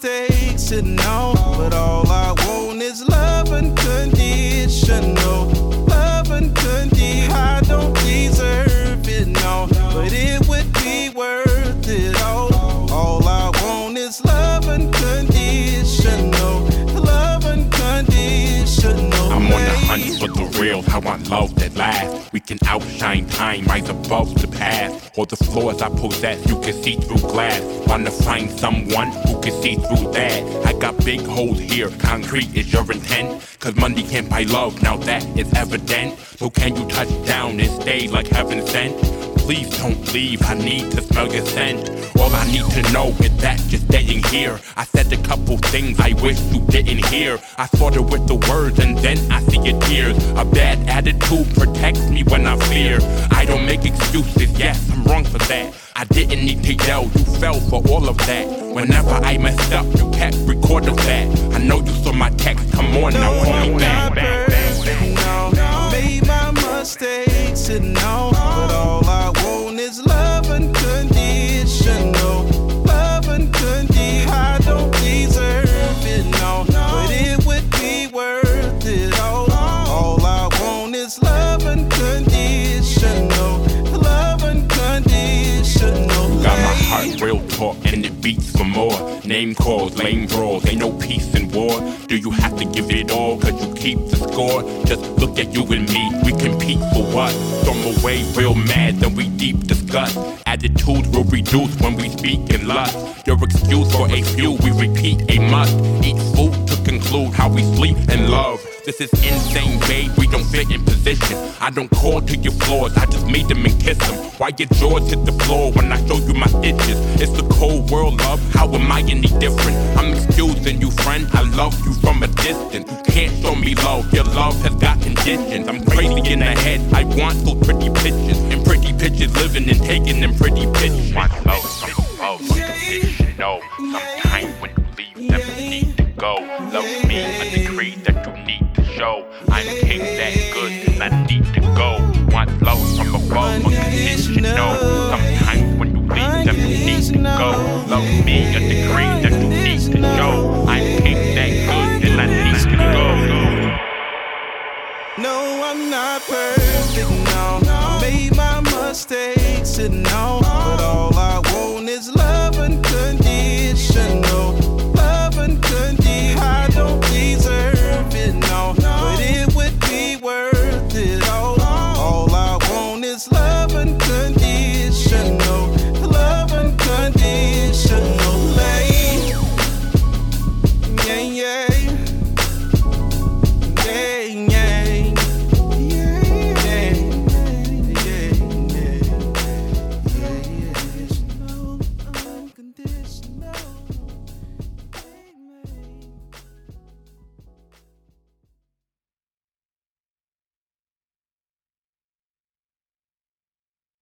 mistakes and no, for the real, I want love that lasts. We can outshine time, rise above the past. All the flaws I possess, you can see through glass. Wanna find someone who can see through that. I got big holes here, concrete is your intent. Cause money can't buy love, now that is evident. So can you touch down and stay like heaven sent? Please don't leave, I need to smell your scent. All I need to know is that you're staying here. I said a couple things I wish you didn't hear. I started with the words and then I see your tears. A bad attitude protects me when I fear. I don't make excuses, yes, I'm wrong for that. I didn't need to yell, you fell for all of that. Whenever I messed up, you kept record of that. I know you saw my text, come on now, call me back. Beats for more. Name calls, lame brawls, ain't no peace in war. Do you have to give it all cause you keep the score? Just look at you and me, we compete for what? Throw away real mad, then we deep discuss. Attitudes will reduce when we speak in lust. Your excuse for a few, we repeat a must. Eat food to conclude how we sleep and love. This is insane, babe. We don't fit in position. I don't call to your flaws, I just meet them and kiss them. Why your jaws hit the floor when I show you my stitches? It's the cold world, love. How am I any different? I'm excusing you, friend. I love you from a distance. You can't show me love. Your love has got conditions. I'm crazy in the head. I want those pretty pictures and pretty pictures living and taking them pretty pictures. Want love from above, unconditional. Sometimes when you leave them, you need to go. Love me, a decree that you need to show. I'm king that good, and I need to go. Want love from above, unconditional. Sometimes when you leave them, you need to go. Love me a degree that you need to show. I'm king that good, and I need to go. No, I'm not perfect, no. I made my mistakes, and no.